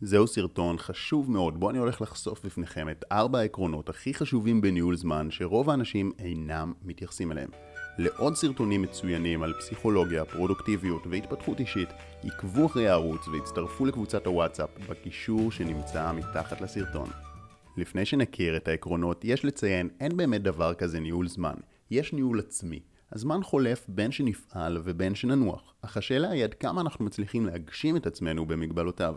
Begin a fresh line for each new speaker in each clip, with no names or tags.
זהו סרטון חשוב מאוד, בו אני הולך לחשוף בפניכם את ארבע העקרונות הכי חשובים בניהול זמן שרוב האנשים אינם מתייחסים אליהם. לעוד סרטונים מצוינים על פסיכולוגיה, פרודוקטיביות והתפתחות אישית, עקבו אחרי הערוץ והצטרפו לקבוצת הוואטסאפ בקישור שנמצא מתחת לסרטון. לפני שנכיר את העקרונות, יש לציין, אין באמת דבר כזה ניהול זמן, יש ניהול עצמי. הזמן חולף בין שנפעל ובין שננוח, אך השאלה היא עד כמה אנחנו מצליחים להגשים את עצמנו במגבלותיו.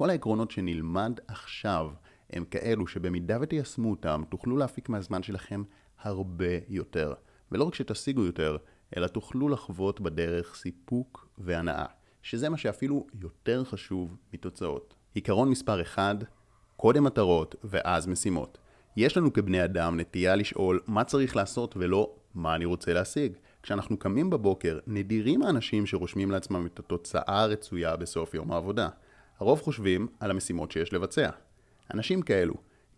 כל העקרונות שנלמד עכשיו הם כאלו שבמידה ותיישמו אותם, תוכלו להפיק מהזמן שלכם הרבה יותר. ולא רק שתשיגו יותר, אלא תוכלו לחוות בדרך סיפוק והנאה, שזה מה שאפילו יותר חשוב מתוצאות. עיקרון מספר 1, קודם מטרות ואז משימות. יש לנו כבני אדם נטייה לשאול מה צריך לעשות ולא מה אני רוצה להשיג. כשאנחנו קמים בבוקר, נדירים האנשים שרושמים לעצמם את התוצאה הרצויה בסוף יום העבודה. הרוב חושבים על המשימות שיש לבצע. אנשים כאלו,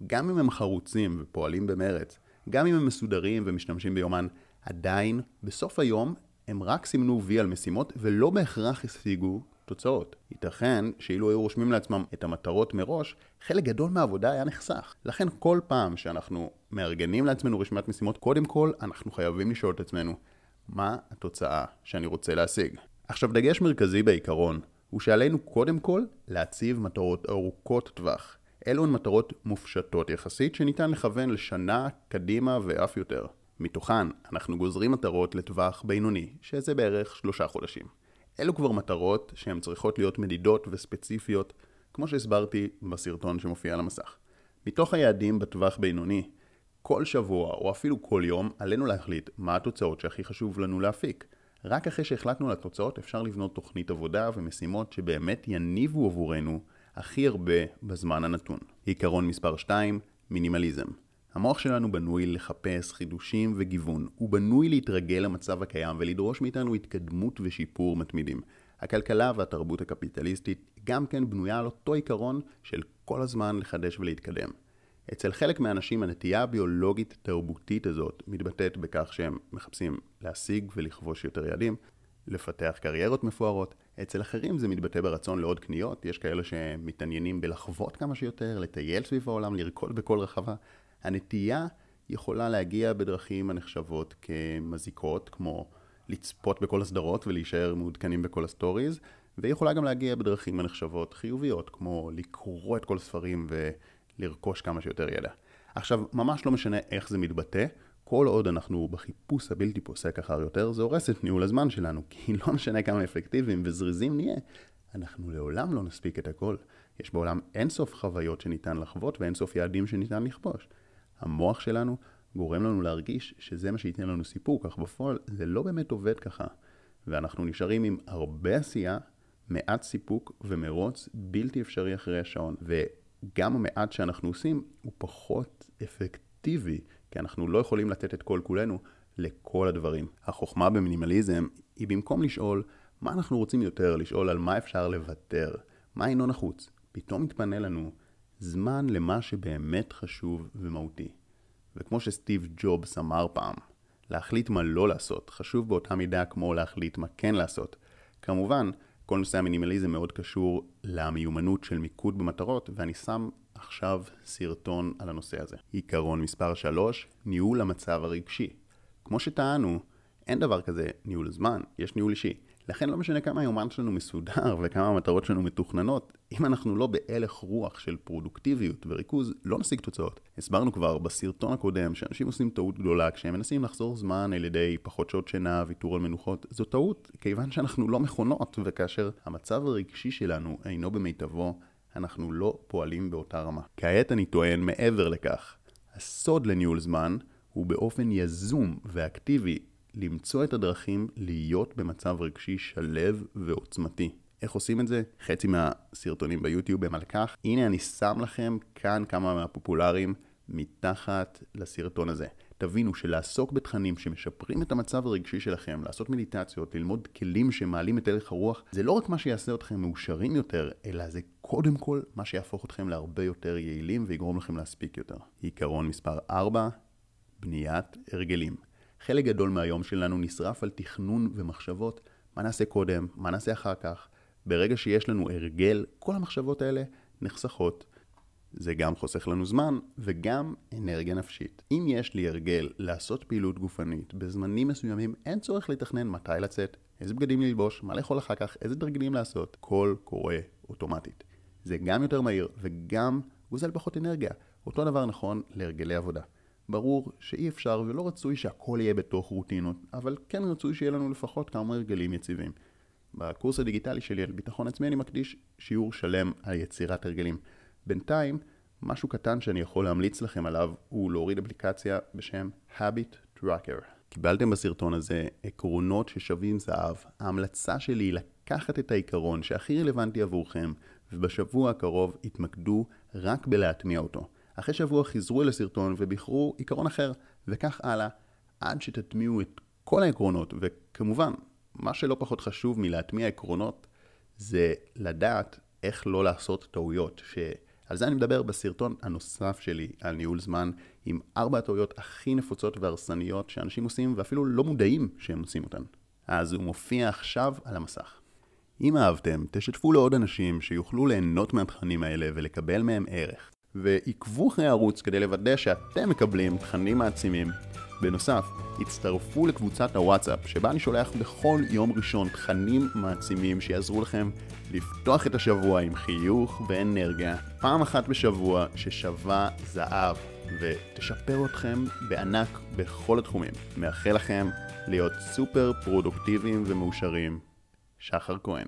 גם אם הם חרוצים ופועלים במרץ, גם אם הם מסודרים ומשתמשים ביומן, עדיין, בסוף היום, הם רק סימנו וי על משימות ולא בהכרח השיגו תוצאות. ייתכן שאילו היו רושמים לעצמם את המטרות מראש, חלק גדול מהעבודה היה נחסך. לכן כל פעם שאנחנו מארגנים לעצמנו רשימת משימות, קודם כל אנחנו חייבים לשאול את עצמנו, מה התוצאה שאני רוצה להשיג? עכשיו דגש מרכזי בעיקרון, הוא שעלינו קודם כל להציב מטרות ארוכות טווח. אלו הן מטרות מופשטות יחסית שניתן לכוון לשנה קדימה ואף יותר. מתוכן אנחנו גוזרים מטרות לטווח בינוני, שזה בערך שלושה חודשים. אלו כבר מטרות שהן צריכות להיות מדידות וספציפיות, כמו שהסברתי בסרטון שמופיע על המסך. מתוך היעדים בטווח בינוני, כל שבוע או אפילו כל יום עלינו להחליט מה התוצאות שהכי חשוב לנו להפיק. רק אחרי שהחלטנו על התוצאות אפשר לבנות תוכנית עבודה ומשימות שבאמת יניבו עבורנו הכי הרבה בזמן הנתון. עיקרון מספר 2, מינימליזם. המוח שלנו בנוי לחפש חידושים וגיוון, הוא בנוי להתרגל למצב הקיים ולדרוש מאיתנו התקדמות ושיפור מתמידים. הכלכלה והתרבות הקפיטליסטית גם כן בנויה על אותו עיקרון של כל הזמן לחדש ולהתקדם. אצל חלק מהאנשים הנטייה הביולוגית תרבותית הזאת מתבטאת בכך שהם מחפשים להשיג ולכבוש יותר יעדים, לפתח קריירות מפוארות. אצל אחרים זה מתבטא ברצון לעוד קניות, יש כאלה שמתעניינים בלחוות כמה שיותר, לטייל סביב העולם, לרקוד בכל רחבה. הנטייה יכולה להגיע בדרכים הנחשבות כמזיקות, כמו לצפות בכל הסדרות ולהישאר מעודכנים בכל ה stories, ויכולה גם להגיע בדרכים הנחשבות חיוביות, כמו לקרוא את כל הספרים ולרכוש כמה שיותר ידע. עכשיו, ממש לא משנה איך זה מתבטא, כל עוד אנחנו בחיפוש הבלתי פוסק אחר יותר, זה הורס את ניהול הזמן שלנו, כי לא משנה כמה אפקטיביים וזריזים נהיה, אנחנו לעולם לא נספיק את הכל. יש בעולם אינסוף חוויות שניתן לחוות ואינסוף יעדים שניתן לכבוש. המוח שלנו גורם לנו להרגיש שזה מה שייתן לנו סיפוק, אך בפועל זה לא באמת עובד ככה. ואנחנו נשארים עם הרבה עשייה, מעט סיפוק ומרוץ בלתי אפשרי אחרי השעון. וגם המעט שאנחנו עושים הוא פחות אפקטיבי, כי אנחנו לא יכולים לתת את כל כולנו לכל הדברים. החוכמה במינימליזם היא במקום לשאול מה אנחנו רוצים יותר, לשאול על מה אפשר לוותר, מה אינו נחוץ. פתאום מתפנה לנו זמן למה שבאמת חשוב ומהותי. וכמו שסטיב ג'ובס אמר פעם, להחליט מה לא לעשות חשוב באותה מידה כמו להחליט מה כן לעשות. כמובן, כל נושא המינימליזם מאוד קשור למיומנות של מיקוד במטרות, ואני שם עכשיו סרטון על הנושא הזה. עיקרון מספר 3, ניהול המצב הרגשי. כמו שטענו, אין דבר כזה ניהול זמן, יש ניהול אישי. לכן לא משנה כמה היומן שלנו מסודר וכמה המטרות שלנו מתוכננות, אם אנחנו לא בהלך רוח של פרודוקטיביות וריכוז, לא נשיג תוצאות. הסברנו כבר בסרטון הקודם שאנשים עושים טעות גדולה כשהם מנסים לחזור זמן על ידי פחות שעות שינה, ויתור על מנוחות. זו טעות, כיוון שאנחנו לא מכונות, וכאשר המצב הרגשי שלנו אינו במיטבו, אנחנו לא פועלים באותה רמה. כעת אני טוען מעבר לכך. הסוד לניהול זמן הוא באופן יזום ואקטיבי למצוא את הדרכים להיות במצב רגשי שלב ועוצמתי. איך עושים את זה? חצי מהסרטונים ביוטיוב הם על כך. הנה אני שם לכם כאן כמה מהפופולריים מתחת לסרטון הזה. תבינו שלעסוק בתכנים שמשפרים את המצב הרגשי שלכם, לעשות מדיטציות, ללמוד כלים שמעלים את הלך הרוח, זה לא רק מה שיעשה אתכם מאושרים יותר, אלא זה קודם כל מה שיהפוך אתכם להרבה יותר יעילים ויגרום לכם להספיק יותר. עיקרון מספר 4, בניית הרגלים. חלק גדול מהיום שלנו נשרף על תכנון ומחשבות, מה נעשה קודם, מה נעשה אחר כך. ברגע שיש לנו הרגל, כל המחשבות האלה נחסכות. זה גם חוסך לנו זמן וגם אנרגיה נפשית. אם יש לי הרגל לעשות פעילות גופנית בזמנים מסוימים, אין צורך לתכנן מתי לצאת, איזה בגדים ללבוש, מה לאכול אחר כך, איזה תרגילים לעשות. הכל קורה אוטומטית. זה גם יותר מהיר וגם גוזל פחות אנרגיה. אותו דבר נכון להרגלי עבודה. ברור שאי אפשר ולא רצוי שהכל יהיה בתוך רוטינות, אבל כן רצוי שיהיה לנו לפחות כמה הרגלים יציבים. בקורס הדיגיטלי שלי על ביטחון עצמי אני מקדיש שיעור שלם על יצירת הרגלים. בינתיים, משהו קטן שאני יכול להמליץ לכם עליו הוא להוריד אפליקציה בשם Habit Tracker. קיבלתם בסרטון הזה עקרונות ששווים זהב. ההמלצה שלי היא לקחת את העיקרון שהכי רלוונטי עבורכם, ובשבוע הקרוב התמקדו רק בלהטמיע אותו. אחרי שבוע חיזרו אל הסרטון ובחרו עיקרון אחר, וכך הלאה, עד שתטמיעו את כל העקרונות, וכמובן, מה שלא פחות חשוב מלהטמיע עקרונות, זה לדעת איך לא לעשות טעויות, שעל זה אני מדבר בסרטון הנוסף שלי על ניהול זמן, עם ארבע הטעויות הכי נפוצות והרסניות שאנשים עושים ואפילו לא מודעים שהם עושים אותן. אז הוא מופיע עכשיו על המסך. אם אהבתם, תשתפו לעוד אנשים שיוכלו ליהנות מהתכנים האלה ולקבל מהם ערך. ועקבו אחרי הערוץ כדי לוודא שאתם מקבלים תכנים מעצימים. בנוסף, הצטרפו לקבוצת הוואטסאפ שבה אני שולח בכל יום ראשון תכנים מעצימים שיעזרו לכם לפתוח את השבוע עם חיוך ואנרגיה פעם אחת בשבוע ששווה זהב ותשפר אתכם בענק בכל התחומים. מאחל לכם להיות סופר פרודוקטיביים ומאושרים. שחר כהן